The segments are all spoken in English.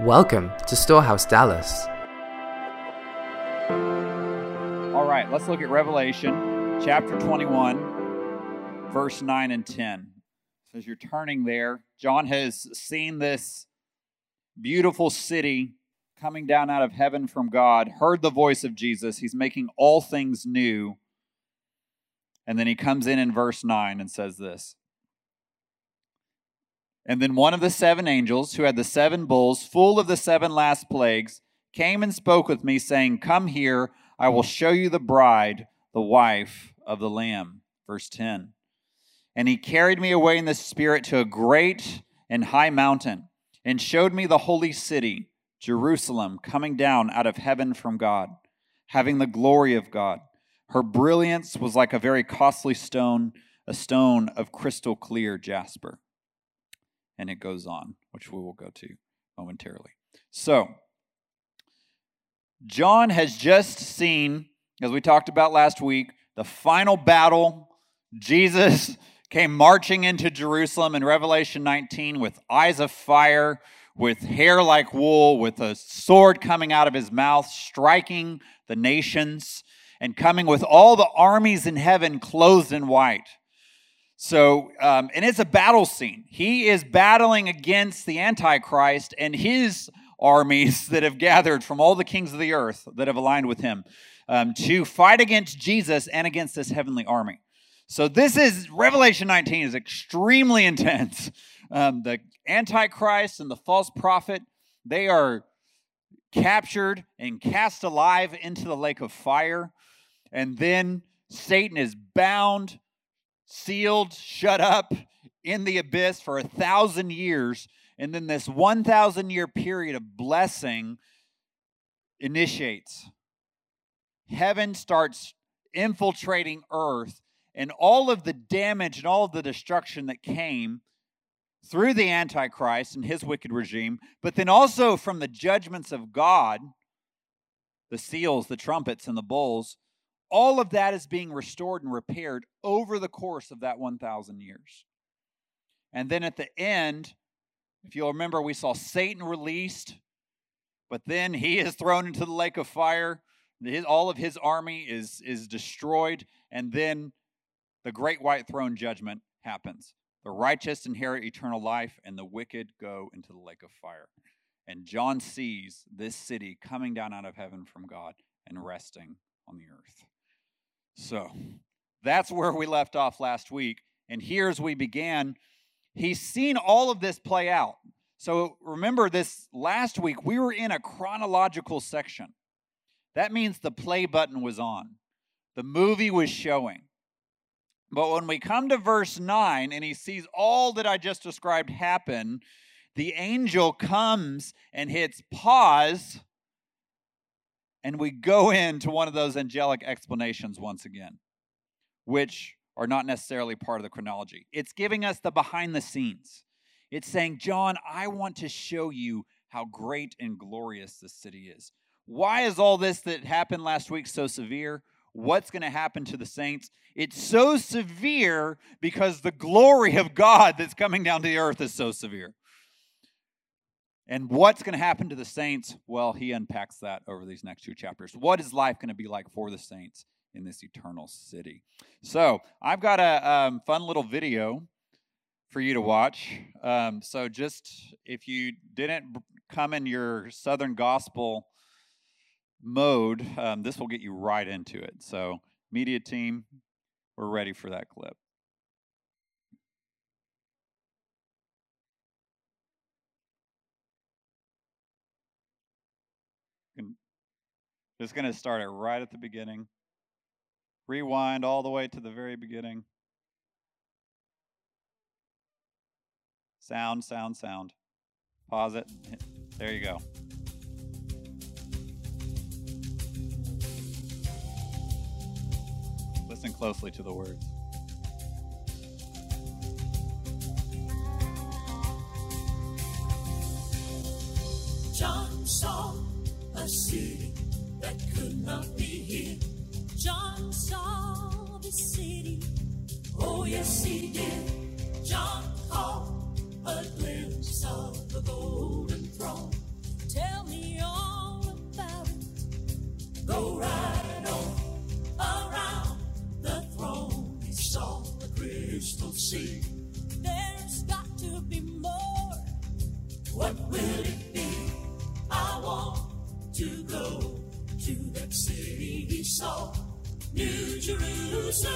Welcome to Storehouse Dallas. All right, let's look at Revelation chapter 21, verse 9 and 10. So as you're turning there, John has seen this beautiful city coming down out of heaven from God, heard the voice of Jesus. He's making all things new. And then he comes in in verse 9 and says this and then one of the seven angels, who had the seven bulls full of the seven last plagues, came and spoke with me, saying, Come here, I will show you the bride, the wife of the Lamb. Verse 10. And he carried me away in the Spirit to a great and high mountain, and showed me the holy city, Jerusalem, coming down out of heaven from God, having the glory of God. Her brilliance was like a very costly stone, a stone of crystal clear jasper and it goes on, which we will go to momentarily. So, John has just seen, as we talked about last week, the final battle. Jesus came marching into Jerusalem in Revelation 19 with eyes of fire, with hair like wool, with a sword coming out of his mouth, striking the nations, and coming with all the armies in heaven clothed in white. So, um, and it's a battle scene. He is battling against the Antichrist and his armies that have gathered from all the kings of the earth that have aligned with him um, to fight against Jesus and against this heavenly army. So, this is Revelation 19 is extremely intense. Um, the Antichrist and the false prophet, they are captured and cast alive into the lake of fire. And then Satan is bound sealed, shut up in the abyss for a thousand years. And then this 1,000 year period of blessing initiates. Heaven starts infiltrating earth, and all of the damage and all of the destruction that came through the Antichrist and his wicked regime, but then also from the judgments of God, the seals, the trumpets, and the bowls, all of that is being restored and repaired over the course of that 1,000 years. And then at the end, if you'll remember, we saw Satan released, but then he is thrown into the lake of fire. His, all of his army is, is destroyed, and then the great white throne judgment happens. The righteous inherit eternal life, and the wicked go into the lake of fire. And John sees this city coming down out of heaven from God and resting on the earth. So that's where we left off last week. And here, as we began, he's seen all of this play out. So remember, this last week, we were in a chronological section. That means the play button was on, the movie was showing. But when we come to verse 9 and he sees all that I just described happen, the angel comes and hits pause and we go into one of those angelic explanations once again, which are not necessarily part of the chronology. It's giving us the behind the scenes. It's saying, John, I want to show you how great and glorious this city is. Why is all this that happened last week so severe? What's going to happen to the saints? It's so severe because the glory of God that's coming down to the earth is so severe. And what's going to happen to the saints? Well, he unpacks that over these next two chapters. What is life going to be like for the saints in this eternal city? So, I've got a um, fun little video for you to watch. Um, so, just if you didn't come in your Southern Gospel mode, um, this will get you right into it. So, media team, we're ready for that clip. Just going to start it right at the beginning. Rewind all the way to the very beginning. Sound, sound, sound. Pause it. There you go. Listen closely to the words. John saw a city that could not be here. John saw the city. Oh, yes, he did. John caught a glimpse of the golden throne. Tell me all about it. Go right on around the throne. He saw the crystal sea. There's got to be more. What will it saw, New Jerusalem.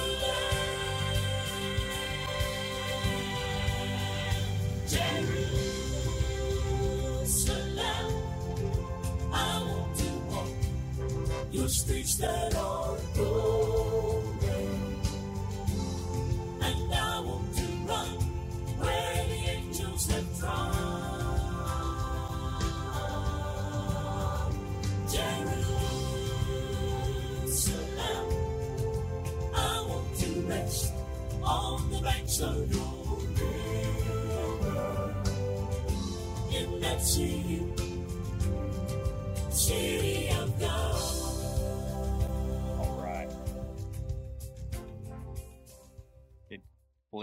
Jerusalem, I want to walk your streets that are golden.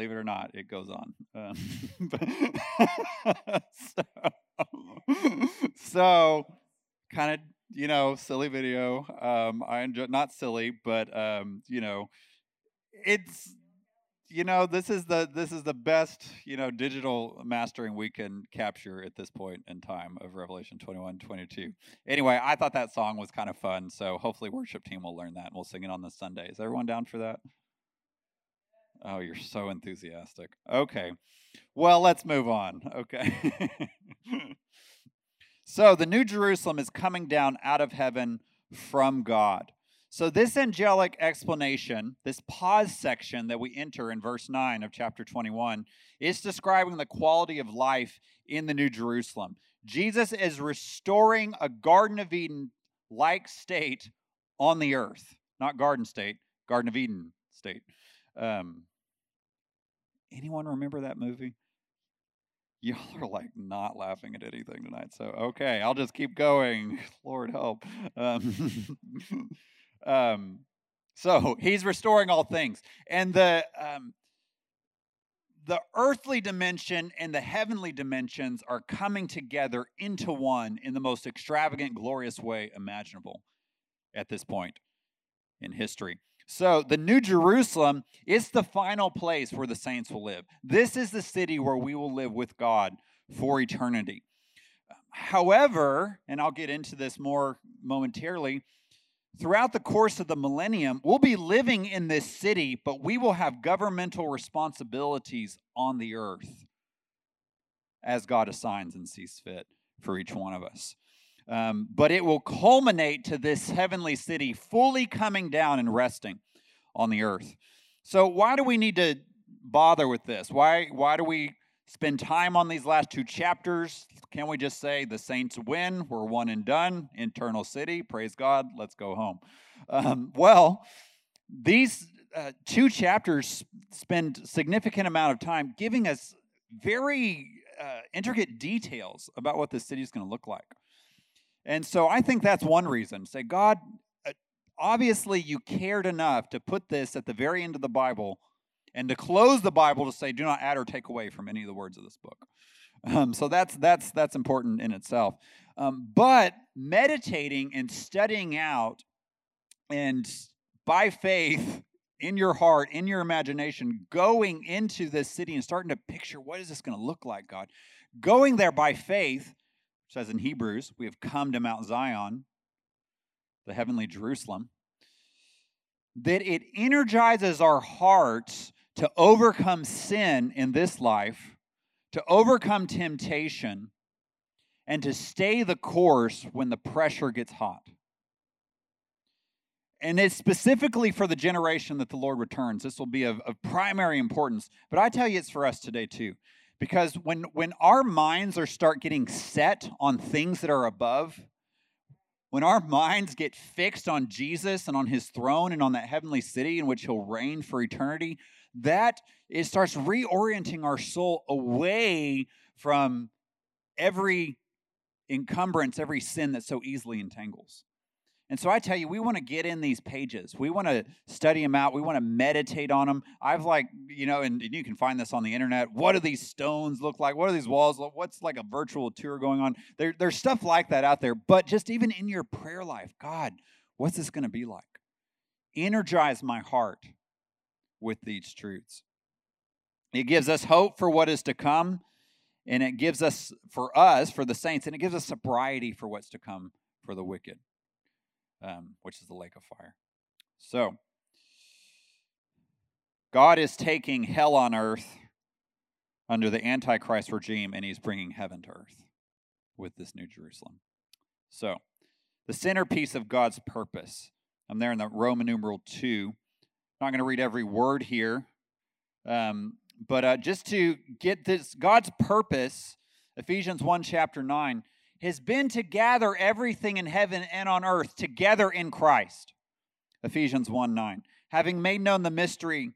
Believe it or not, it goes on. Um, but- so, so kind of, you know, silly video. Um, I enjoy not silly, but um, you know, it's you know this is the this is the best you know digital mastering we can capture at this point in time of revelation 21 22 anyway i thought that song was kind of fun so hopefully worship team will learn that and we'll sing it on this sunday is everyone down for that oh you're so enthusiastic okay well let's move on okay so the new jerusalem is coming down out of heaven from god so, this angelic explanation, this pause section that we enter in verse 9 of chapter 21, is describing the quality of life in the New Jerusalem. Jesus is restoring a Garden of Eden like state on the earth. Not Garden State, Garden of Eden state. Um, anyone remember that movie? Y'all are like not laughing at anything tonight. So, okay, I'll just keep going. Lord help. Um, um, so he's restoring all things, and the um, the earthly dimension and the heavenly dimensions are coming together into one in the most extravagant, glorious way imaginable at this point in history. So, the New Jerusalem is the final place where the saints will live. This is the city where we will live with God for eternity. However, and I'll get into this more momentarily, throughout the course of the millennium, we'll be living in this city, but we will have governmental responsibilities on the earth as God assigns and sees fit for each one of us. Um, but it will culminate to this heavenly city fully coming down and resting on the earth. So, why do we need to bother with this? Why, why do we spend time on these last two chapters? Can we just say the saints win? We're one and done. Eternal city. Praise God. Let's go home. Um, well, these uh, two chapters spend significant amount of time giving us very uh, intricate details about what the city is going to look like. And so I think that's one reason. Say, God, uh, obviously you cared enough to put this at the very end of the Bible and to close the Bible to say, do not add or take away from any of the words of this book. Um, so that's that's that's important in itself. Um, but meditating and studying out, and by faith in your heart, in your imagination, going into this city and starting to picture what is this going to look like, God. Going there by faith, says in Hebrews, we have come to Mount Zion, the heavenly Jerusalem. That it energizes our hearts to overcome sin in this life, to overcome temptation, and to stay the course when the pressure gets hot. And it's specifically for the generation that the Lord returns. This will be of, of primary importance. But I tell you, it's for us today too. Because when, when our minds are start getting set on things that are above, when our minds get fixed on Jesus and on his throne and on that heavenly city in which he'll reign for eternity, that it starts reorienting our soul away from every encumbrance, every sin that so easily entangles. And so I tell you, we want to get in these pages. We want to study them out. We want to meditate on them. I've like, you know, and, and you can find this on the internet. What do these stones look like? What are these walls look? What's like a virtual tour going on? There, there's stuff like that out there. But just even in your prayer life, God, what's this going to be like? Energize my heart with these truths. It gives us hope for what is to come. and it gives us, for us, for the saints, and it gives us sobriety for what's to come for the wicked, um, which is the lake of fire. So, God is taking hell on earth under the Antichrist regime, and he's bringing heaven to earth with this New Jerusalem. So, the centerpiece of God's purpose. I'm there in the Roman numeral 2. I'm not going to read every word here, um, but uh, just to get this, God's purpose, Ephesians 1, chapter 9, has been to gather everything in heaven and on earth together in Christ. Ephesians 1 9. Having made known the mystery,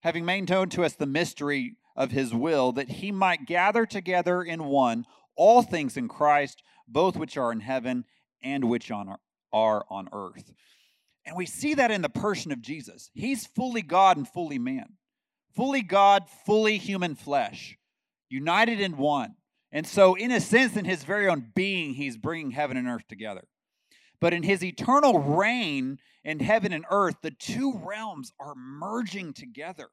having made known to us the mystery of his will, that he might gather together in one all things in Christ, both which are in heaven and which on are on earth. And we see that in the person of Jesus. He's fully God and fully man. Fully God, fully human flesh, united in one. And so, in a sense, in his very own being, he's bringing heaven and earth together. But in his eternal reign in heaven and earth, the two realms are merging together.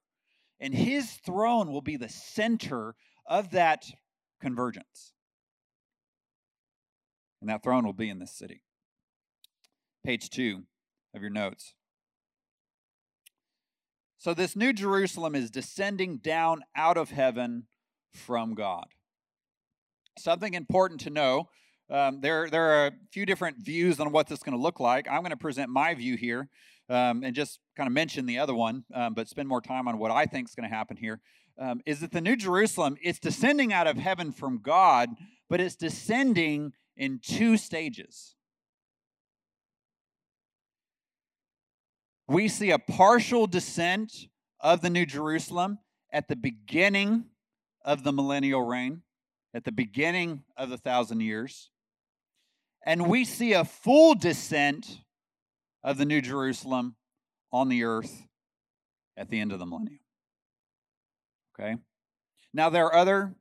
And his throne will be the center of that convergence. And that throne will be in this city. Page two of your notes. So, this new Jerusalem is descending down out of heaven from God. Something important to know um, there, there are a few different views on what this is going to look like. I'm going to present my view here um, and just kind of mention the other one, um, but spend more time on what I think is going to happen here. Um, is that the New Jerusalem? It's descending out of heaven from God, but it's descending in two stages. We see a partial descent of the New Jerusalem at the beginning of the millennial reign, at the beginning of the thousand years and we see a full descent of the New Jerusalem on the earth at the end of the millennium. Okay? Now, there are other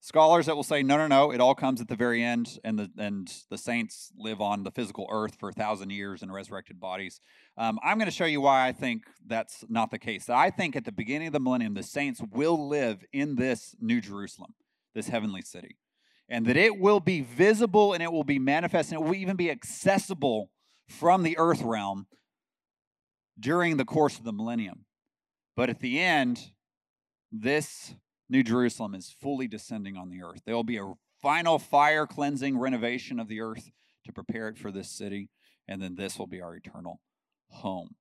scholars that will say, no, no, no, it all comes at the very end, and the, and the saints live on the physical earth for a thousand years in resurrected bodies. Um, I'm going to show you why I think that's not the case. I think at the beginning of the millennium, the saints will live in this New Jerusalem, this heavenly city and that it will be visible and it will be manifest and it will even be accessible from the earth realm during the course of the millennium. But at the end, this New Jerusalem is fully descending on the earth. There will be a final fire cleansing renovation of the earth to prepare it for this city, and then this will be our eternal home.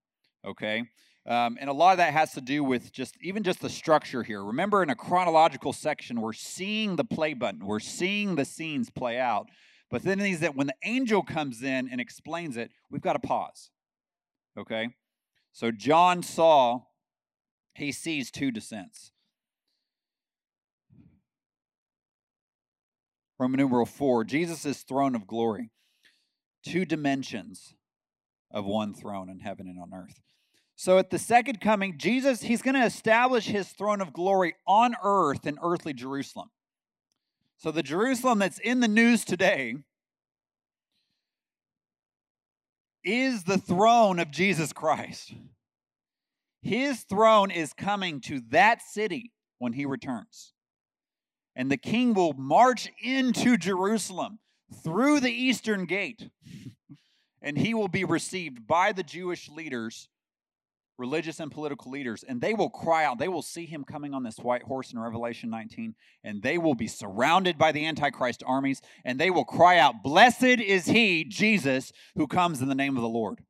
Okay? Um, and a lot of that has to do with just even just the structure here. Remember, in a chronological section, we're seeing the play button, we're seeing the scenes play out. But then these that when the angel comes in and explains it, we've got to pause. Okay? So John saw, he sees two descents. Roman numeral four, Jesus' throne of glory. Two dimensions of one throne in heaven and on earth. So at the second coming, Jesus, he's going to establish his throne of glory on earth in earthly Jerusalem. So the Jerusalem that's in the news today is the throne of Jesus Christ. His throne is coming to that city when he returns. And the king will march into Jerusalem through the eastern gate. and he will be received by the Jewish leaders religious and political leaders, and they will cry out. They will see him coming on this white horse in Revelation 19, and they will be surrounded by the Antichrist armies, and they will cry out, Blessed is he, Jesus, who comes in the name of the Lord.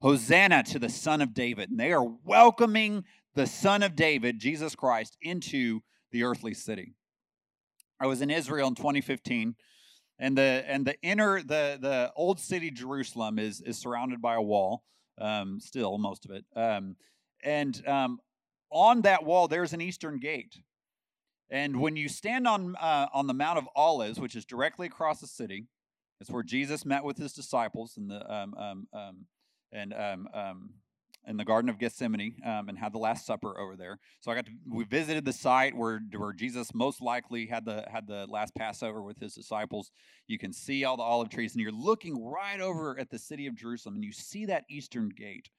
Hosanna to the Son of David. And they are welcoming the Son of David, Jesus Christ, into the earthly city. I was in Israel in 2015 and the and the inner the the old city Jerusalem is is surrounded by a wall um, still most of it. Um, and um, on that wall, there's an eastern gate. And when you stand on uh, on the Mount of Olives, which is directly across the city, it's where Jesus met with his disciples and the um, um, um, and in the Garden of Gethsemane um, and had the Last Supper over there. So I got to we visited the site where where Jesus most likely had the had the last Passover with his disciples. You can see all the olive trees, and you're looking right over at the city of Jerusalem, and you see that eastern gate.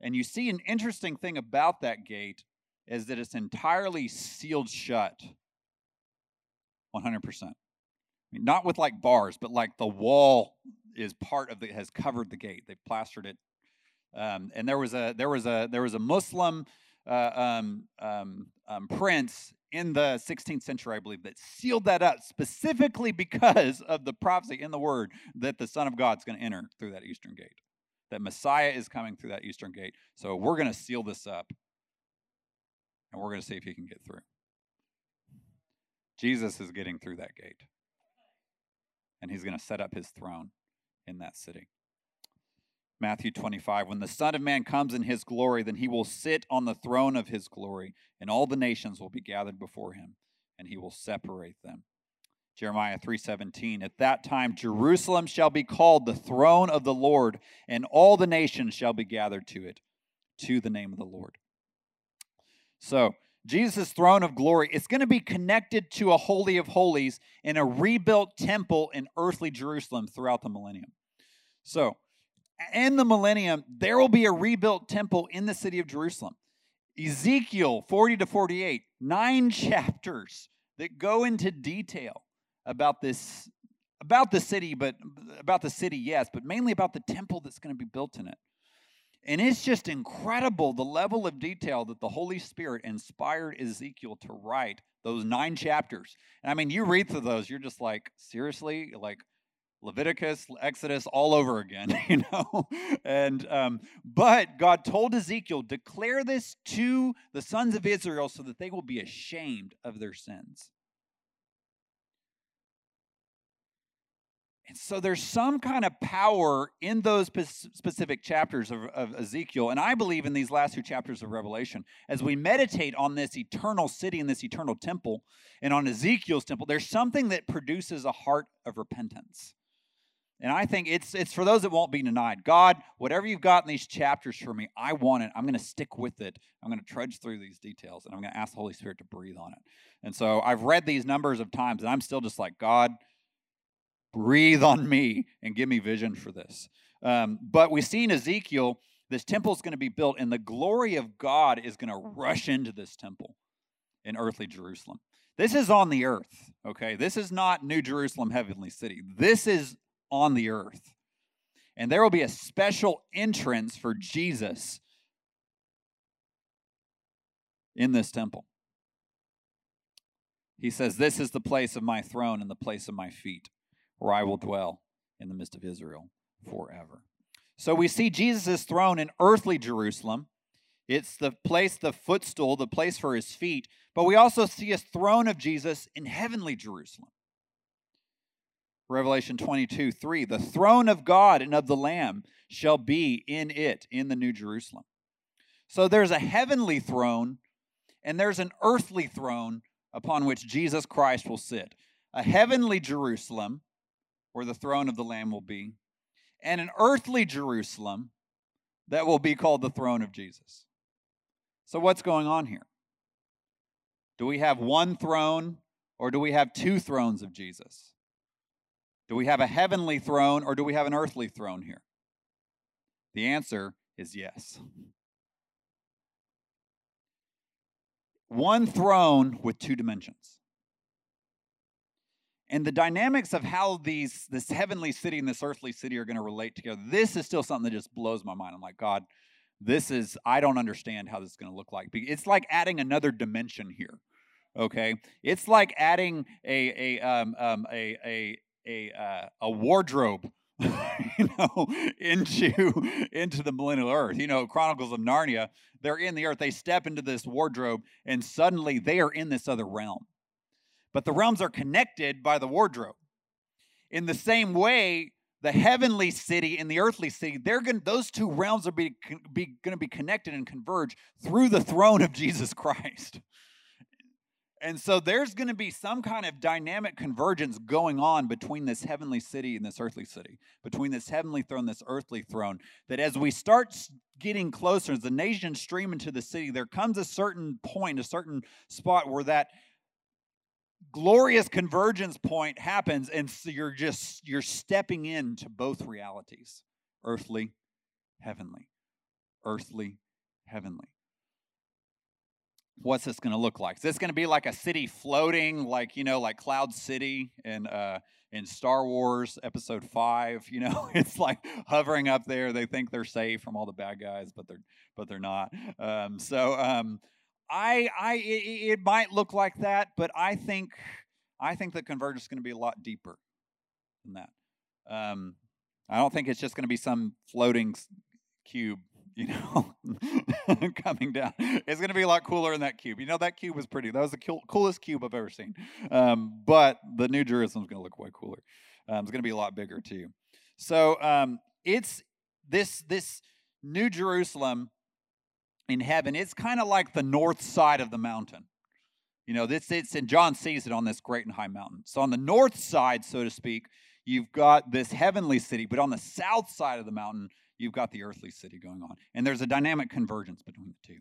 And you see an interesting thing about that gate is that it's entirely sealed shut 100%. I mean, not with like bars, but like the wall is part of the has covered the gate. They've plastered it. Um, and there was a there was a there was a Muslim uh, um, um, um, prince in the 16th century, I believe, that sealed that up specifically because of the prophecy in the Word that the Son of God's going to enter through that eastern gate, that Messiah is coming through that eastern gate. So we're going to seal this up, and we're going to see if he can get through. Jesus is getting through that gate, and he's going to set up his throne in that city. Matthew 25, when the Son of Man comes in his glory, then he will sit on the throne of his glory, and all the nations will be gathered before him, and he will separate them. Jeremiah 3:17 At that time Jerusalem shall be called the throne of the Lord and all the nations shall be gathered to it to the name of the Lord. So, Jesus' throne of glory is going to be connected to a holy of holies in a rebuilt temple in earthly Jerusalem throughout the millennium. So, in the millennium, there will be a rebuilt temple in the city of Jerusalem. Ezekiel 40 to 48, nine chapters that go into detail about this, about the city, but about the city, yes, but mainly about the temple that's going to be built in it. And it's just incredible the level of detail that the Holy Spirit inspired Ezekiel to write those nine chapters. And I mean, you read through those, you're just like, seriously? Like, Leviticus, Exodus, all over again, you know. And um, but God told Ezekiel, declare this to the sons of Israel so that they will be ashamed of their sins. And so there's some kind of power in those specific chapters of, of, Ezekiel. And I believe in these last two chapters of Revelation, as we meditate on this eternal city and this eternal temple and on Ezekiel's temple, there's something that produces a heart of repentance. And I think it's it's for those that won't be denied. God, whatever you've got in these chapters for me, I want it. I'm going to stick with it. I'm going to trudge through these details and I'm going to ask the Holy Spirit to breathe on it. And so I've read these numbers of times and I'm still just like, God, breathe on me and give me vision for this. Um, but we see in Ezekiel, this temple is going to be built and the glory of God is going to rush into this temple in earthly Jerusalem. This is on the earth, okay? This is not New Jerusalem, heavenly city. This is on the earth. And there will be a special entrance for Jesus in this temple. He says, This is the place of my throne and the place of my feet, where I will dwell in the midst of Israel forever. So we see Jesus' throne in earthly Jerusalem. It's the place, the footstool, the place for his feet. But we also see a throne of Jesus in heavenly Jerusalem. Revelation 22 3. The throne of God and of the Lamb shall be in it, in the New Jerusalem. So there's a heavenly throne and there's an earthly throne upon which Jesus Christ will sit. A heavenly Jerusalem, where the throne of the Lamb will be, and an earthly Jerusalem that will be called the throne of Jesus. So, what's going on here? Do we have one throne or do we have two thrones of Jesus? Do we have a heavenly throne or do we have an earthly throne here? The answer is yes. One throne with two dimensions. And the dynamics of how these this heavenly city and this earthly city are going to relate together. This is still something that just blows my mind. I'm like, God, this is I don't understand how this is going to look like. It's like adding another dimension here okay it's like adding a a um, um, a, a a uh, a wardrobe you know into into the millennial earth. You know chronicles of narnia they're in the earth. They step into this wardrobe and suddenly they are in this other realm. But the realms are connected by the wardrobe. In the same way the heavenly city and the earthly city they're going those two realms are be, be going to be connected and converge through the throne of jesus christ and so there's going to be some kind of dynamic convergence going on between this heavenly city and this earthly city, between this heavenly throne, this earthly throne. That as we start getting closer, as the nations stream into the city, there comes a certain point, a certain spot where that glorious convergence point happens, and so you're just you're stepping into both realities, earthly, heavenly, earthly, heavenly. What's this going to look like? Is this going to be like a city floating, like you know, like Cloud City in uh, in Star Wars Episode Five? You know, it's like hovering up there. They think they're safe from all the bad guys, but they're but they're not. Um, so um, I I it, it might look like that, but I think I think the convergence is going to be a lot deeper than that. Um, I don't think it's just going to be some floating cube, you know, coming down. It's going to be a lot cooler in that cube. You know, that cube was pretty. That was the cool, coolest cube I've ever seen. Um, but the New Jerusalem's going to look way cooler. Um, it's going to be a lot bigger too. So um, it's this this New Jerusalem in heaven. It's kind of like the north side of the mountain. You know, this it's and John sees it on this great and high mountain. So on the north side, so to speak, you've got this heavenly city, but on the south side of the mountain, you've got the earthly city going on. And there's a dynamic convergence between the two.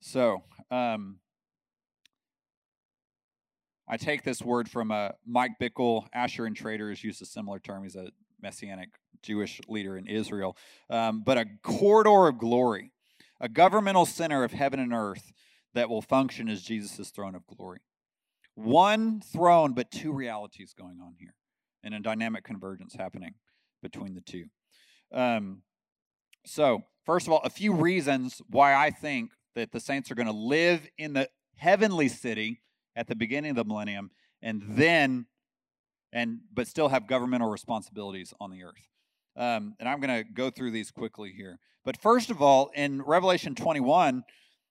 So, um, I take this word from uh, Mike Bickle. Asher Intrater used a similar term. He's a messianic Jewish leader in Israel. Um, but a corridor of glory, a governmental center of heaven and earth that will function as Jesus' throne of glory. One throne, but two realities going on here, and a dynamic convergence happening between the two. Um, so, first of all, a few reasons why I think that the saints are going to live in the heavenly city at the beginning of the millennium, and then, and but still have governmental responsibilities on the earth. Um, and I'm going to go through these quickly here. But first of all, in Revelation 21,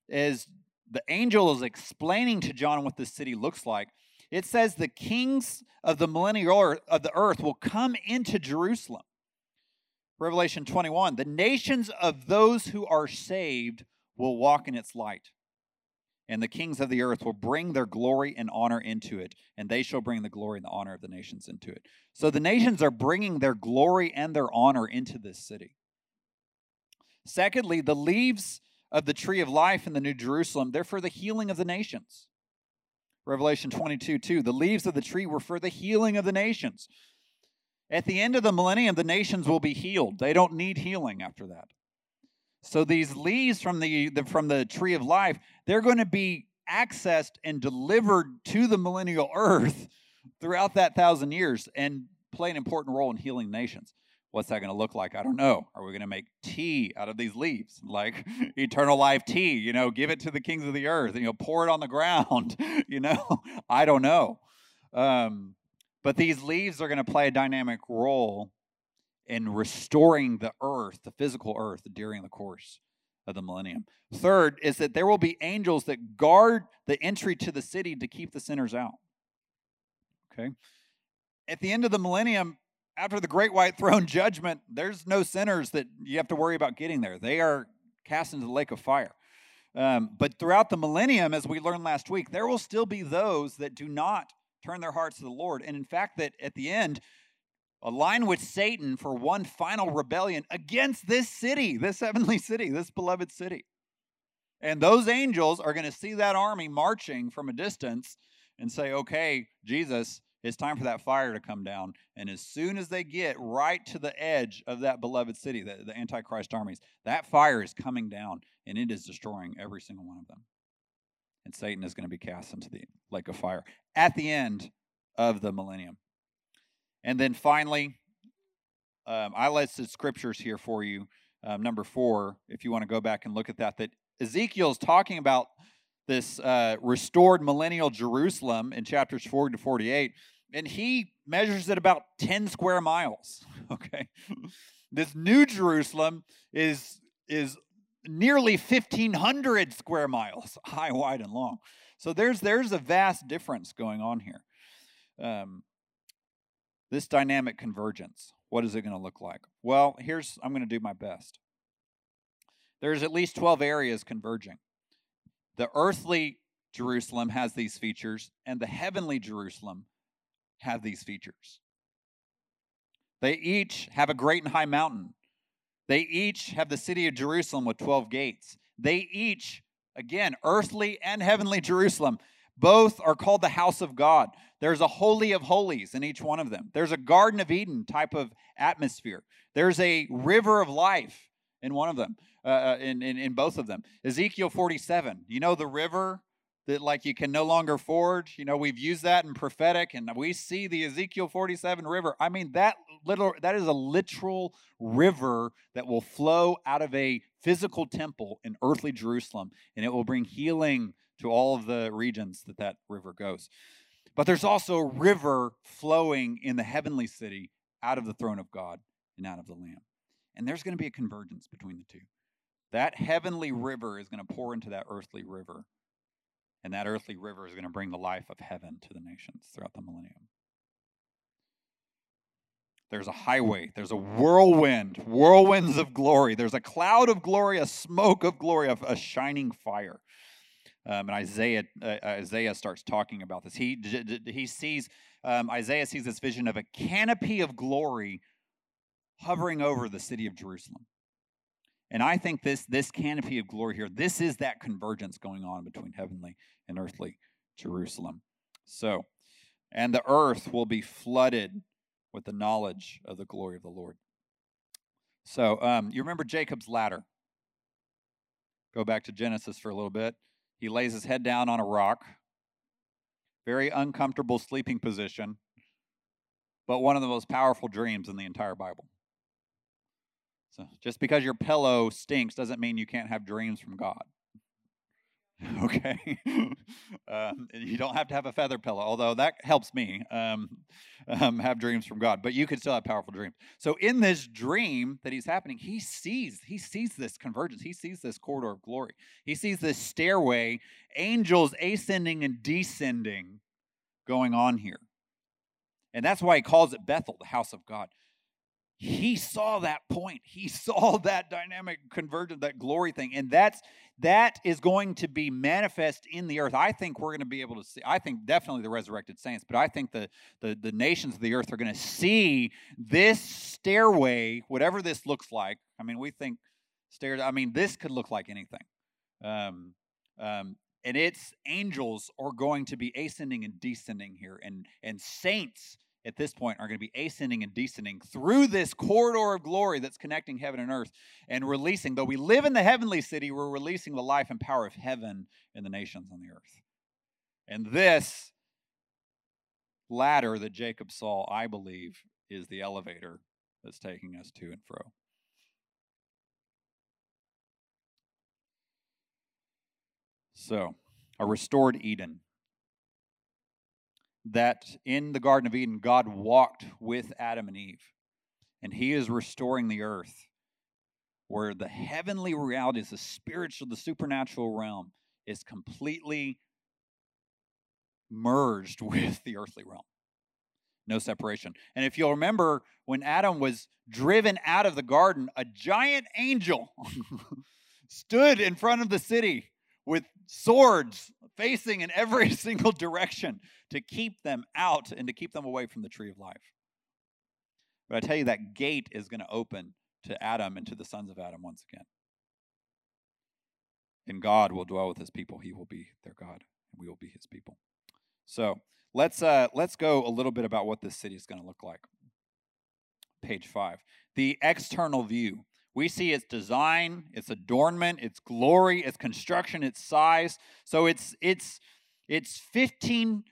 is the angel is explaining to John what this city looks like. It says the kings of the millennial earth, of the earth will come into Jerusalem. Revelation 21, the nations of those who are saved will walk in its light. And the kings of the earth will bring their glory and honor into it, and they shall bring the glory and the honor of the nations into it. So the nations are bringing their glory and their honor into this city. Secondly, the leaves of the tree of life in the New Jerusalem, they're for the healing of the nations. Revelation 22 2. The leaves of the tree were for the healing of the nations. At the end of the millennium, the nations will be healed. They don't need healing after that. So these leaves from the, the from the tree of life, they're going to be accessed and delivered to the millennial earth throughout that thousand years and play an important role in healing nations. What's that going to look like? I don't know. Are we going to make tea out of these leaves? Like eternal life tea, you know, give it to the kings of the earth, and, you know, pour it on the ground, you know? I don't know. Um, but these leaves are going to play a dynamic role in restoring the earth, the physical earth, during the course of the millennium. Third is that there will be angels that guard the entry to the city to keep the sinners out. Okay? At the end of the millennium, after the great white throne judgment, there's no sinners that you have to worry about getting there. They are cast into the lake of fire. Um, but throughout the millennium, as we learned last week, there will still be those that do not turn their hearts to the Lord. And in fact, that at the end, align with Satan for one final rebellion against this city, this heavenly city, this beloved city. And those angels are going to see that army marching from a distance and say, okay, Jesus, it's time for that fire to come down. And as soon as they get right to the edge of that beloved city, the, the Antichrist armies, that fire is coming down and it is destroying every single one of them. And Satan is going to be cast into the lake of fire at the end of the millennium. And then finally, um, I listed scriptures here for you. Um, number four, if you want to go back and look at that, that Ezekiel is talking about this uh, restored millennial Jerusalem in chapters 40 to 48, and he measures it about 10 square miles. Okay. this new Jerusalem is, is nearly 1,500 square miles, high, wide, and long. So there's, there's a vast difference going on here. Um, this dynamic convergence, what is it going to look like? Well, here's, I'm going to do my best. There's at least 12 areas converging. The earthly Jerusalem has these features, and the heavenly Jerusalem have these features. They each have a great and high mountain. They each have the city of Jerusalem with 12 gates. They each, again, earthly and heavenly Jerusalem, both are called the house of God. There's a holy of holies in each one of them. There's a Garden of Eden type of atmosphere. There's a river of life in one of them, uh, uh, in, in in both of them. Ezekiel 47. You know the river that like you can no longer ford. You know we've used that in prophetic, and we see the Ezekiel 47 river. I mean that little that is a literal river that will flow out of a physical temple in earthly Jerusalem, and it will bring healing to all of the regions that that river goes. But there's also a river flowing in the heavenly city out of the throne of God and out of the Lamb. And there's going to be a convergence between the two. That heavenly river is going to pour into that earthly river. And that earthly river is going to bring the life of heaven to the nations throughout the millennium. There's a highway, there's a whirlwind, whirlwinds of glory. There's a cloud of glory, a smoke of glory, of a shining fire. Um, and Isaiah uh, Isaiah starts talking about this. He he sees um, Isaiah sees this vision of a canopy of glory hovering over the city of Jerusalem. And I think this this canopy of glory here, this is that convergence going on between heavenly and earthly Jerusalem. So, and the earth will be flooded with the knowledge of the glory of the Lord. So, um, you remember Jacob's ladder? Go back to Genesis for a little bit. He lays his head down on a rock, very uncomfortable sleeping position, but one of the most powerful dreams in the entire Bible. So, just because your pillow stinks doesn't mean you can't have dreams from God. okay. Um, you don't have to have a feather pillow although that helps me um, um, have dreams from god but you can still have powerful dreams. So in this dream that he's happening he sees he sees this convergence. He sees this corridor of glory. He sees this stairway angels ascending and descending going on here. And that's why he calls it bethel the house of god he saw that point. He saw that dynamic convergence that glory thing. And that's that is going to be manifest in the earth. I think we're going to be able to see i think definitely the resurrected saints but i think the the, the nations of the earth are going to see this stairway whatever this looks like. I mean we think stairs i mean this could look like anything. Um, um, and its angels are going to be ascending and descending here and and saints at this point are going to be ascending and descending through this corridor of glory that's connecting heaven and earth and releasing, though we live in the heavenly city, we're releasing the life and power of heaven in the nations on the earth. And this ladder that Jacob saw, I believe, is the elevator that's taking us to and fro. So, a restored Eden that in the Garden of Eden, God walked with Adam and Eve, and He is restoring the earth where the heavenly realities, the spiritual, the supernatural realm is completely merged with the earthly realm. No separation. And if you'll remember, when Adam was driven out of the garden, a giant angel stood in front of the city with swords facing in every single direction to keep them out and to keep them away from the tree of life. But I tell you, that gate is going to open to Adam and to the sons of Adam once again. And God will dwell with his people. He will be their God, and we will be his people. So let's uh, let's go a little bit about what this city is going to look like. Page five. The external view. We see its design, its adornment, its glory, its construction, its size. So it's it's it's 15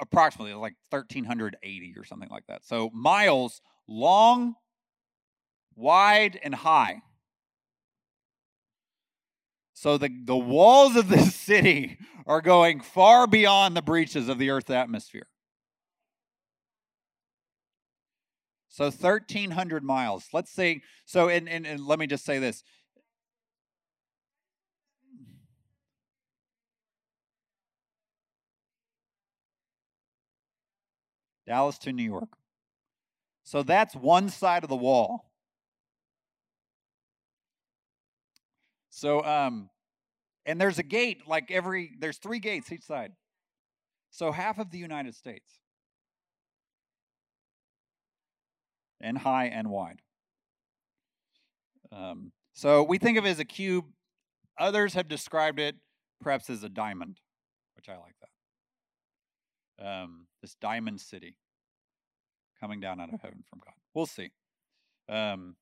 approximately like 1380 or something like that. So miles long, wide and high. So the, the walls of this city are going far beyond the breaches of the Earth's atmosphere. So 1,300 miles. Let's say, so, and, and, and let me just say this. Dallas to New York. So that's one side of the wall. So, um, and there's a gate like every, there's three gates each side. So half of the United States. And high and wide. Um, so we think of it as a cube. Others have described it perhaps as a diamond, which I like that. Um, this diamond city coming down out of heaven from God. We'll see. Um,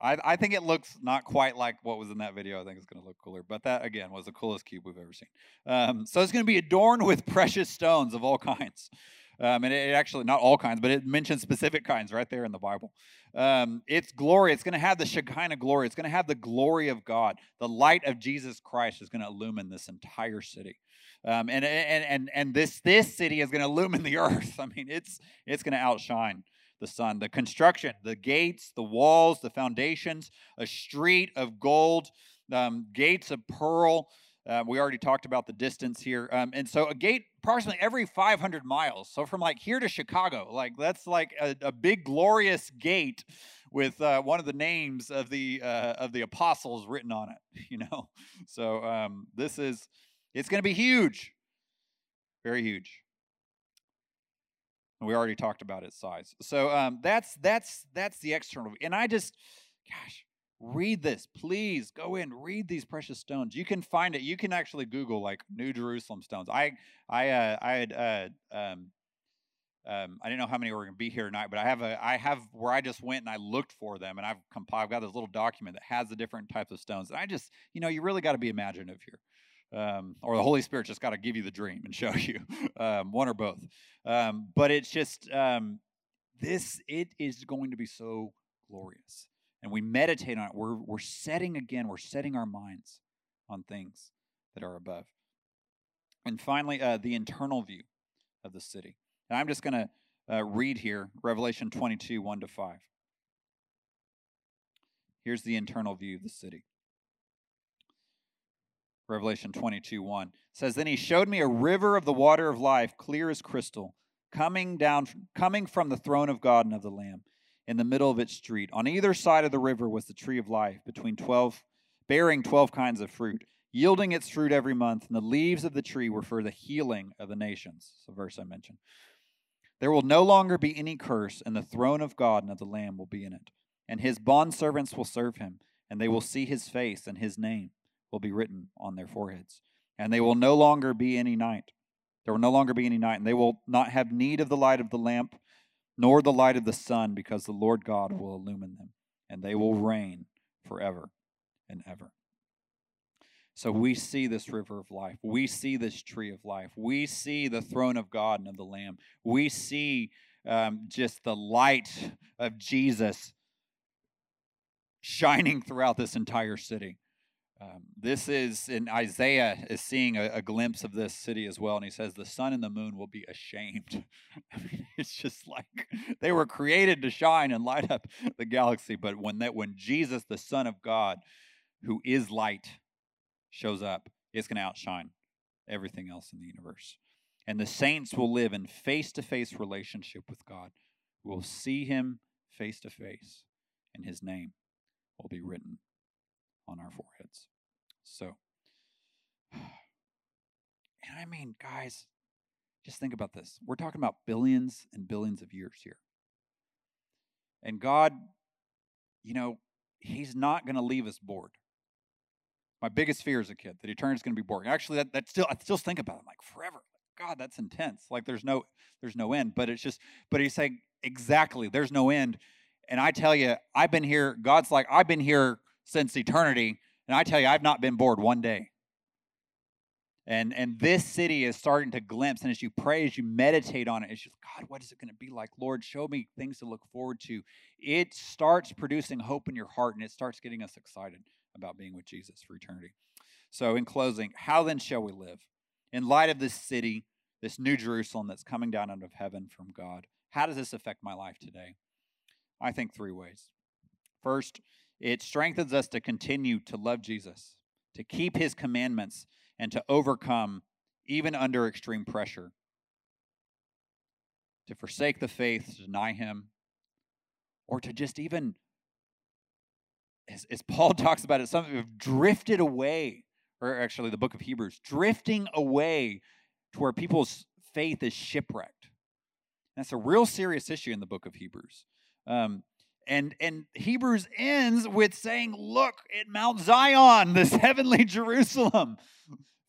I, I think it looks not quite like what was in that video. I think it's going to look cooler. But that, again, was the coolest cube we've ever seen. Um, so it's going to be adorned with precious stones of all kinds. Um, and it, it actually, not all kinds, but it mentions specific kinds right there in the Bible. Um, it's glory. It's going to have the Shekinah glory. It's going to have the glory of God. The light of Jesus Christ is going to illumine this entire city. Um, and, and, and, and this, this city is going to illumine the earth. I mean, it's, it's going to outshine the sun. The construction, the gates, the walls, the foundations, a street of gold, um, gates of pearl. Uh, we already talked about the distance here. Um, and so a gate approximately every 500 miles. So from like here to Chicago, like that's like a, a big glorious gate with uh, one of the names of the uh, of the apostles written on it. You know, so um, this is it's going to be huge, very huge. We already talked about its size. So um, that's that's that's the external. And I just, gosh, read this, please. Go in, read these precious stones. You can find it. You can actually Google like New Jerusalem stones. I I uh, I had uh, um, um, I didn't know how many were going to be here tonight, but I have a I have where I just went and I looked for them, and I've compiled. I've got this little document that has the different types of stones. And I just you know you really got to be imaginative here. Um, or the Holy Spirit just got to give you the dream and show you um, one or both. Um, but it's just um, this. It is going to be so glorious, and we meditate on it. We're we're setting again. We're setting our minds on things that are above. And finally, uh, the internal view of the city. And I'm just going to uh, read here Revelation 22, 1 to 5. Here's the internal view of the city. Revelation 22, 1 says, Then he showed me a river of the water of life, clear as crystal, coming down, coming from the throne of God and of the Lamb, in the middle of its street. On either side of the river was the tree of life, between 12, bearing 12 kinds of fruit, yielding its fruit every month, and the leaves of the tree were for the healing of the nations. It's the verse I mentioned. There will no longer be any curse, and the throne of God and of the Lamb will be in it. And his bondservants will serve him, and they will see his face, and his name will be written on their foreheads. And they will no longer be any night. There will no longer be any night, and they will not have need of the light of the lamp, nor the light of the sun, because the Lord God will illumine them, and they will reign forever and ever. So we see this river of life. We see this tree of life. We see the throne of God and of the Lamb. We see um, just the light of Jesus shining throughout this entire city. Um, this is, in Isaiah is seeing a, a, glimpse of this city as well, and he says the sun and the moon will be ashamed. I mean, it's just like they were created to shine and light up the galaxy, but when that when Jesus, the Son of God, who is light, shows up, it's going to outshine everything else in the universe. And the saints will live in face to face relationship with God. We will see him face to face, and his name will be written on our foreheads. So, and I mean, guys, just think about this. We're talking about billions and billions of years here. And God, you know, He's not going to leave us bored. My biggest fear as a kid that eternity is going to be boring. Actually, that, that still I still think about it. I'm like forever. God, that's intense. Like there's no there's no end. But it's just but he's saying exactly there's no end. And I tell you, I've been here. God's like I've been here since eternity, and I tell you, I've not been bored one day. And and this city is starting to glimpse. And as you pray, as you meditate on it, it's just God, what is it going to be like? Lord, show me things to look forward to. It starts producing hope in your heart, and it starts getting us excited about being with Jesus for eternity. So, in closing, how then shall we live? In light of this city, this new Jerusalem that's coming down out of heaven from God, how does this affect my life today? I think three ways. First, it strengthens us to continue to love Jesus, to keep his commandments, and to overcome even under extreme pressure, to forsake the faith, to deny him, or to just even as, as Paul talks about it, some have drifted away, or actually the book of Hebrews, drifting away to where people's faith is shipwrecked. That's a real serious issue in the book of Hebrews. Um, and and Hebrews ends with saying, "Look at Mount Zion, this heavenly Jerusalem.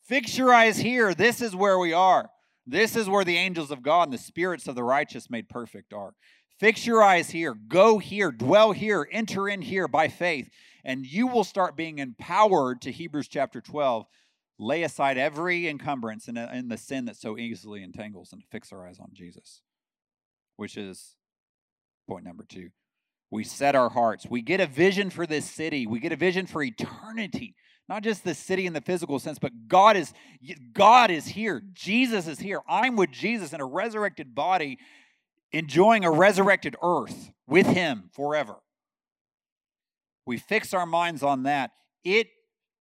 Fix your eyes here. This is where we are. This is where the angels of God and the spirits of the righteous made perfect are. Fix your eyes here, go here, dwell here, enter in here by faith, and you will start being empowered to Hebrews chapter 12. Lay aside every encumbrance and, uh, and the sin that so easily entangles and fix our eyes on Jesus, which is point number two. We set our hearts. We get a vision for this city. We get a vision for eternity. Not just the city in the physical sense, but God is God is here. Jesus is here. I'm with Jesus in a resurrected body, enjoying a resurrected earth with him forever. We fix our minds on that. It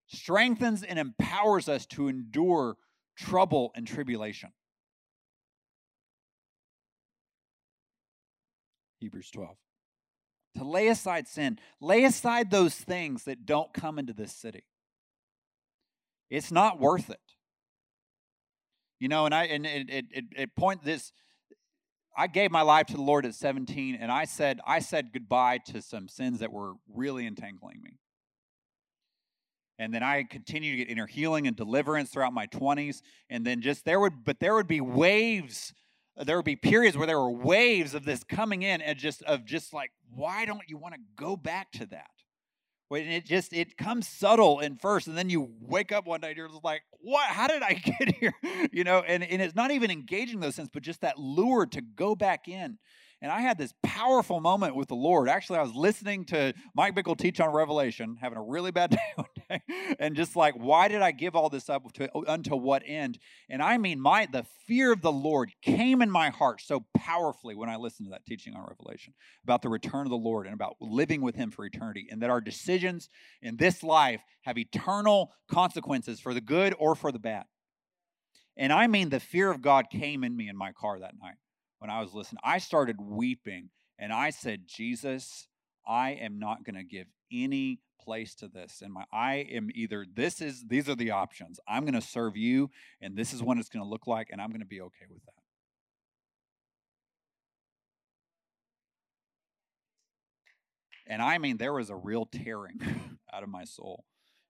strengthens and empowers us to endure trouble and tribulation. Hebrews 12. To lay aside sin, lay aside those things that don't come into this city. It's not worth it. You know, and I and it it, it, it point this I gave my life to the Lord at 17 and I said I said goodbye to some sins that were really entangling me. And then I continued to get inner healing and deliverance throughout my 20s and then just there would but there would be waves there would be periods where there were waves of this coming in and just of just like why don't you want to go back to that? When it just it comes subtle in first and then you wake up one day and you're just like what? How did i get here? You know and, and it's not even engaging those things but just that lure to go back in and I had this powerful moment with the Lord. Actually, I was listening to Mike Bickle teach on Revelation, having a really bad day one day, and just like, why did I give all this up to, unto what end? And I mean, my the fear of the Lord came in my heart so powerfully when I listened to that teaching on Revelation about the return of the Lord and about living with Him for eternity, and that our decisions in this life have eternal consequences for the good or for the bad. And I mean, the fear of God came in me in my car that night when I was listening. I started weeping and I said, Jesus, I am not going to give any place to this and my i am either this is these are the options. I'm going to serve you and this is what it's going to look like and i'm going to be okay with that. And i mean there was a real tearing out of my soul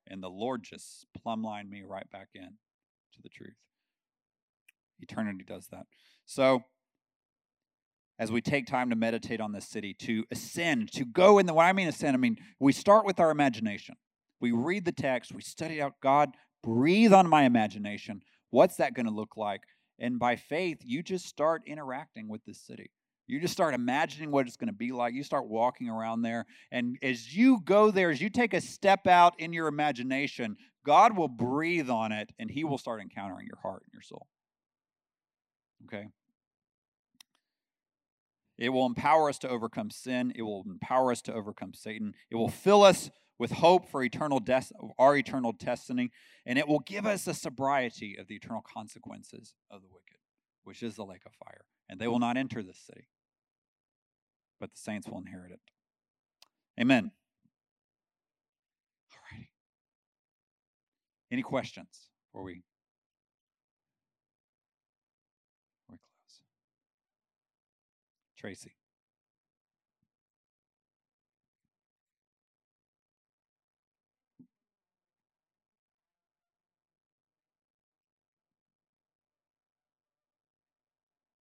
and the lord just plumb lined me right back in to the truth. Eternity does that. So as we take time to meditate on this city, to ascend, to go in the, when I mean ascend, I mean, we start with our imagination. We read the text, we study out, God, breathe on my imagination. What's that going to look like? And by faith, you just start interacting with this city. You just start imagining what it's going to be like. You start walking around there. And as you go there, as you take a step out in your imagination, God will breathe on it and He will start encountering your heart and your soul. Okay? It will empower us to overcome sin. It will empower us to overcome Satan. It will fill us with hope for eternal des- our eternal destiny, and it will give us a sobriety of the eternal consequences of the wicked, which is the lake of fire. And they will not enter this city, but the saints will inherit it. Amen. All righty. Any questions before we Tracy.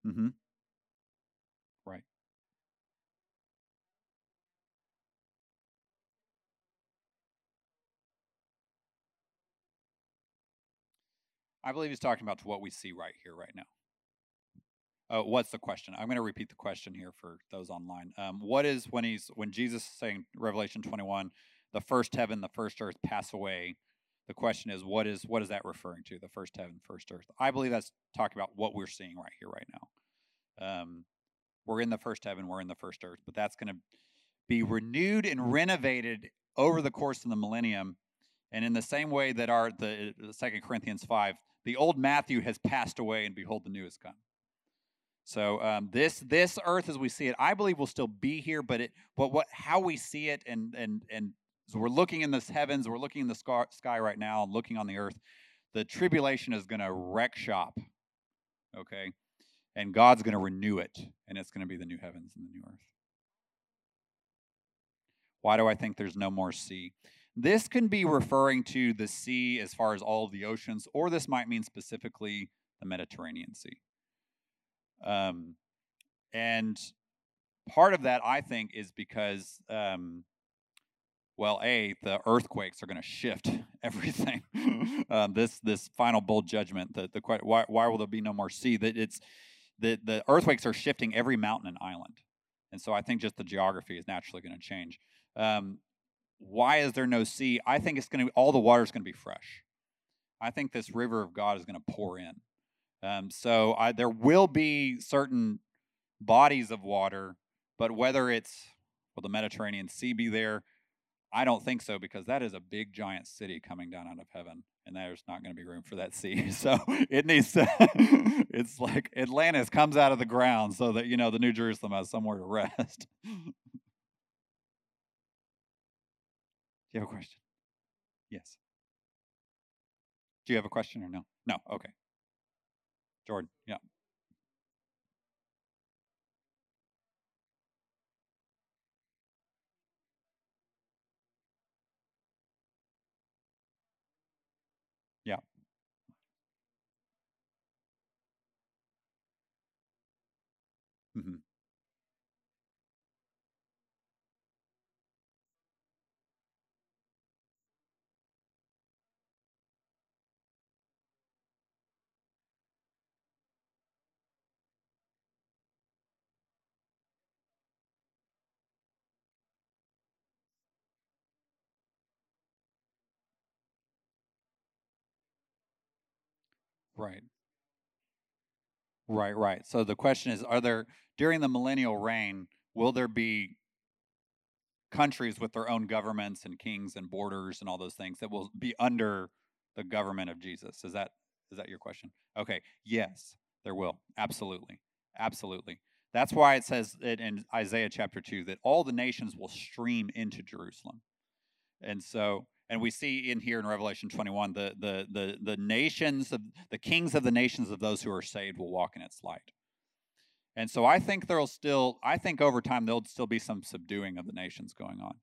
Mm-hmm. Right. I believe he's talking about what we see right here, right now. Uh, what's the question? I'm going to repeat the question here for those online. Um, what is when he's when Jesus is saying Revelation 21, the first heaven, the first earth pass away? The question is, what is what is that referring to? The first heaven, first earth. I believe that's talking about what we're seeing right here, right now. Um, we're in the first heaven, we're in the first earth, but that's going to be renewed and renovated over the course of the millennium. And in the same way that our the, Second Corinthians five, the old Matthew has passed away, and behold, the new has come. So um, this this earth as we see it, I believe will still be here, but it but what how we see it and and and so we're looking in this heavens, we're looking in the sky, sky right now, and looking on the earth. The tribulation is going to wreck shop, okay, and God's going to renew it, and it's going to be the new heavens and the new earth. Why do I think there's no more sea? This can be referring to the sea as far as all of the oceans, or this might mean specifically the Mediterranean Sea. Um, and part of that, I think, is because, um, well, a the earthquakes are going to shift everything. um, this this final bowl judgment, the the why why will there be no more sea? That it's the the earthquakes are shifting every mountain and island, and so I think just the geography is naturally going to change. Um, why is there no sea? I think it's going to all the water is going to be fresh. I think this river of God is going to pour in. Um, so I, there will be certain bodies of water, but whether it's will the Mediterranean Sea be there? I don't think so because that is a big giant city coming down out of heaven, and there's not going to be room for that sea. So it needs to. it's like Atlantis comes out of the ground so that you know the New Jerusalem has somewhere to rest. Do you have a question? Yes. Do you have a question or no? No. Okay. Jordan. Yeah. Right. Right, right. So the question is are there during the millennial reign will there be countries with their own governments and kings and borders and all those things that will be under the government of Jesus? Is that is that your question? Okay. Yes, there will. Absolutely. Absolutely. That's why it says it in Isaiah chapter 2 that all the nations will stream into Jerusalem. And so and we see in here in Revelation 21 the the the the nations of the kings of the nations of those who are saved will walk in its light. And so I think there'll still I think over time there'll still be some subduing of the nations going on.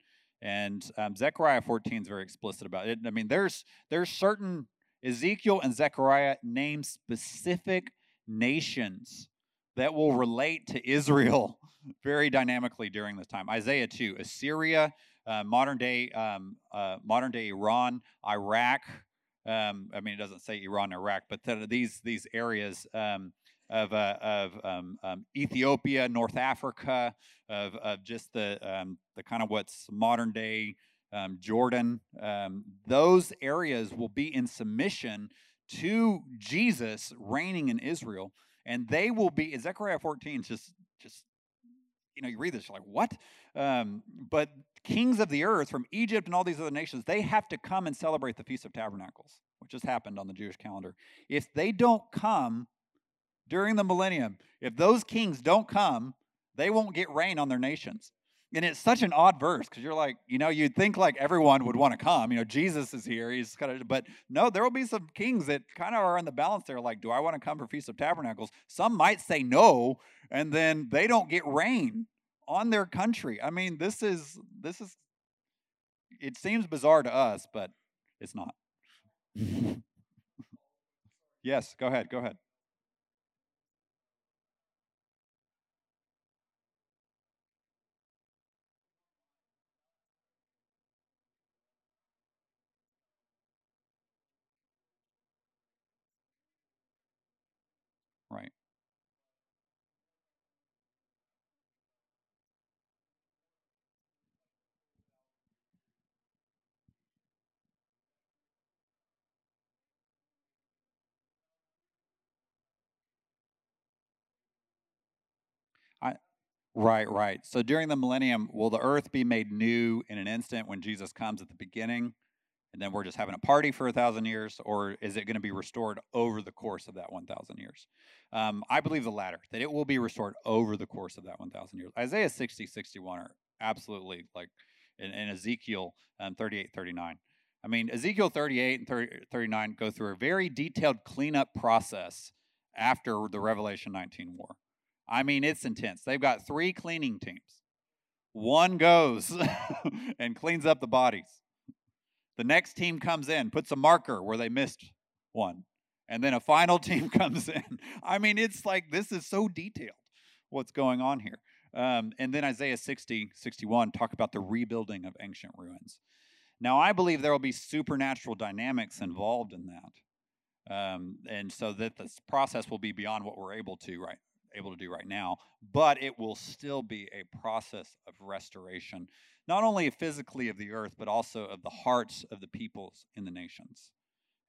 And um, Zechariah 14 is very explicit about it. I mean, there's there's certain Ezekiel and Zechariah name specific nations that will relate to Israel very dynamically during this time. Isaiah 2, Assyria, uh, modern day um, uh, modern day Iran, Iraq. Um, I mean, it doesn't say Iran, Iraq, but th- these these areas um, of uh, of um, um, Ethiopia, North Africa, of of just the um, the kind of what's modern day Jordan. those areas will be in submission to Jesus reigning in Israel, and they will be. Zechariah 14 just just you know you read this you're like what um, but kings of the earth from Egypt and all these other nations, they have to come and celebrate the Feast of Tabernacles, which has happened on the Jewish calendar. If they don't come during the millennium, if those kings don't come, they won't get rain on their nations. And it's such an odd verse because you're like, you know, you'd think like everyone would want to come. You know, Jesus is here. He's kind of, but no, there will be some kings that kind of are in the balance there. Like, do I want to come for Feast of Tabernacles? Some might say no, and then they don't get rain on their country. I mean, this is this is it seems bizarre to us, but it's not. yes, go ahead. Go ahead. Right. I right, right. So during the millennium, will the earth be made new in an instant when Jesus comes at the beginning? And then we're just having a party for a thousand years, or is it going to be restored over the course of that 1,000 years? Um, I believe the latter, that it will be restored over the course of that 1,000 years. Isaiah 60, 61 are absolutely like, in, Ezekiel um, 38, 39. I mean, Ezekiel 38 and 30, 39 go through a very detailed cleanup process after the Revelation 19 war. I mean, it's intense. They've got three cleaning teams. One goes and cleans up the bodies. The next team comes in, puts a marker where they missed one. And then a final team comes in. I mean, it's like this is so detailed what's going on here. Um, and then Isaiah 60, 61 talk about the rebuilding of ancient ruins. Now, I believe there will be supernatural dynamics involved in that. Um, and so that this process will be beyond what we're able to right able to do right now, but it will still be a process of restoration, not only physically of the earth, but also of the hearts of the peoples in the nations.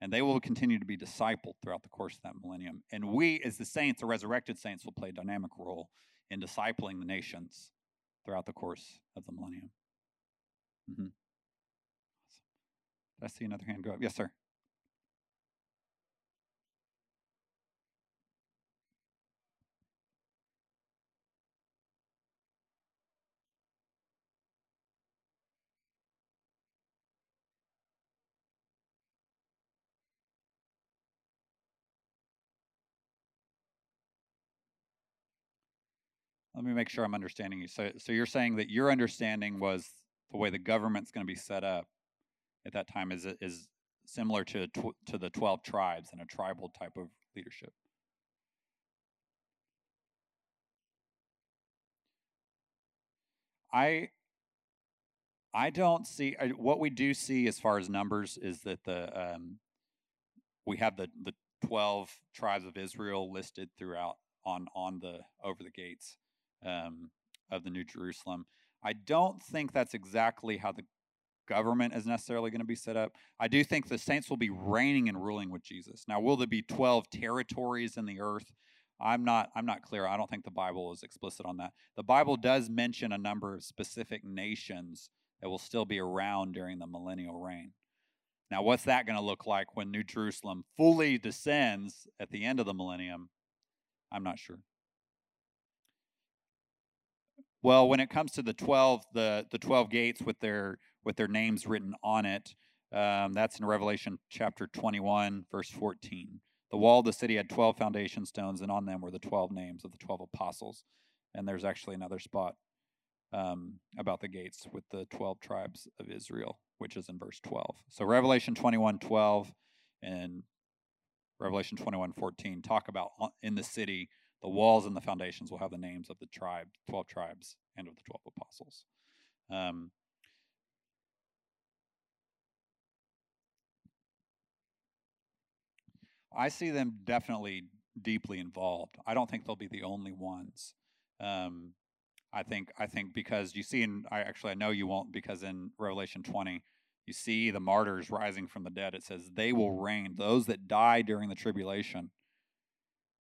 And they will continue to be discipled throughout the course of that millennium. And we, as the saints, the resurrected saints, will play a dynamic role in discipling the nations throughout the course of the millennium. Mm-hmm. Did I see another hand go up? Yes, sir. Let me make sure I'm understanding you. So, so you're saying that your understanding was the way the government's going to be set up at that time is is similar to tw- to the 12 tribes and a tribal type of leadership. I I don't see I, what we do see as far as numbers is that the um, we have the the 12 tribes of Israel listed throughout on on the over the gates um, of the New Jerusalem. I don't think that's exactly how the government is necessarily going to be set up. I do think the saints will be reigning and ruling with Jesus. Now, will there be 12 territories in the earth? I'm not I'm not clear. I don't think the Bible is explicit on that. The Bible does mention a number of specific nations that will still be around during the millennial reign. Now, what's that going to look like when New Jerusalem fully descends at the end of the millennium? I'm not sure. Well, when it comes to the 12 the the 12 gates with their with their names written on it, um, that's in Revelation chapter 21 verse 14. The wall of the city had 12 foundation stones, and on them were the 12 names of the 12 apostles. And there's actually another spot um, about the gates with the 12 tribes of Israel, which is in verse 12. So Revelation 21 12 and Revelation 21 14 talk about in the city, the walls and the foundations will have the names of the tribe, 12 tribes, and of the 12 apostles. Um, I see them definitely deeply involved. I don't think they'll be the only ones. Um, I think I think because you see and I actually I know you won't because in Revelation 20 you see the martyrs rising from the dead. It says they will reign. Those that die during the tribulation,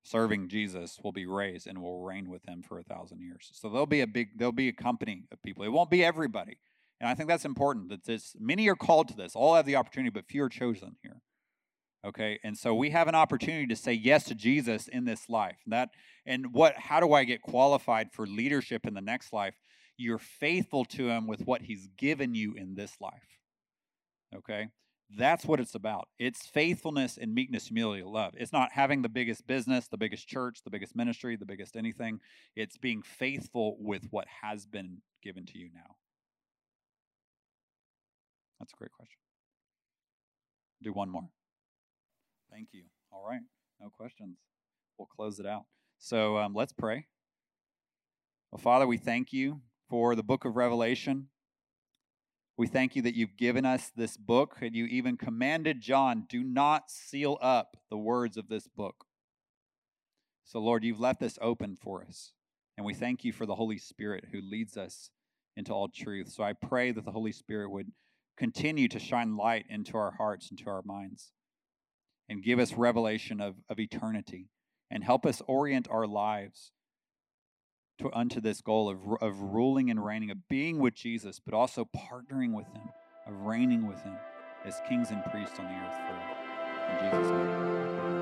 serving Jesus, will be raised and will reign with him for a thousand years. So there'll be a big there'll be a company of people. It won't be everybody, and I think that's important. That this many are called to this. All have the opportunity, but few are chosen here. Okay, and so we have an opportunity to say yes to Jesus in this life. That and what? How do I get qualified for leadership in the next life? You're faithful to Him with what He's given you in this life. Okay, that's what it's about. It's faithfulness and meekness, humility, love. It's not having the biggest business, the biggest church, the biggest ministry, the biggest anything. It's being faithful with what has been given to you now. That's a great question. Do one more. Thank you. All right. No questions. We'll close it out. So um, let's pray. Well, Father, we thank you for the book of Revelation. We thank you that you've given us this book and you even commanded John, do not seal up the words of this book. So, Lord, you've left this open for us. And we thank you for the Holy Spirit who leads us into all truth. So I pray that the Holy Spirit would continue to shine light into our hearts, into our minds and give us revelation of, of eternity and help us orient our lives to, unto this goal of, of ruling and reigning, of being with Jesus, but also partnering with Him, of reigning with Him as kings and priests on the earth forever. In Jesus' name.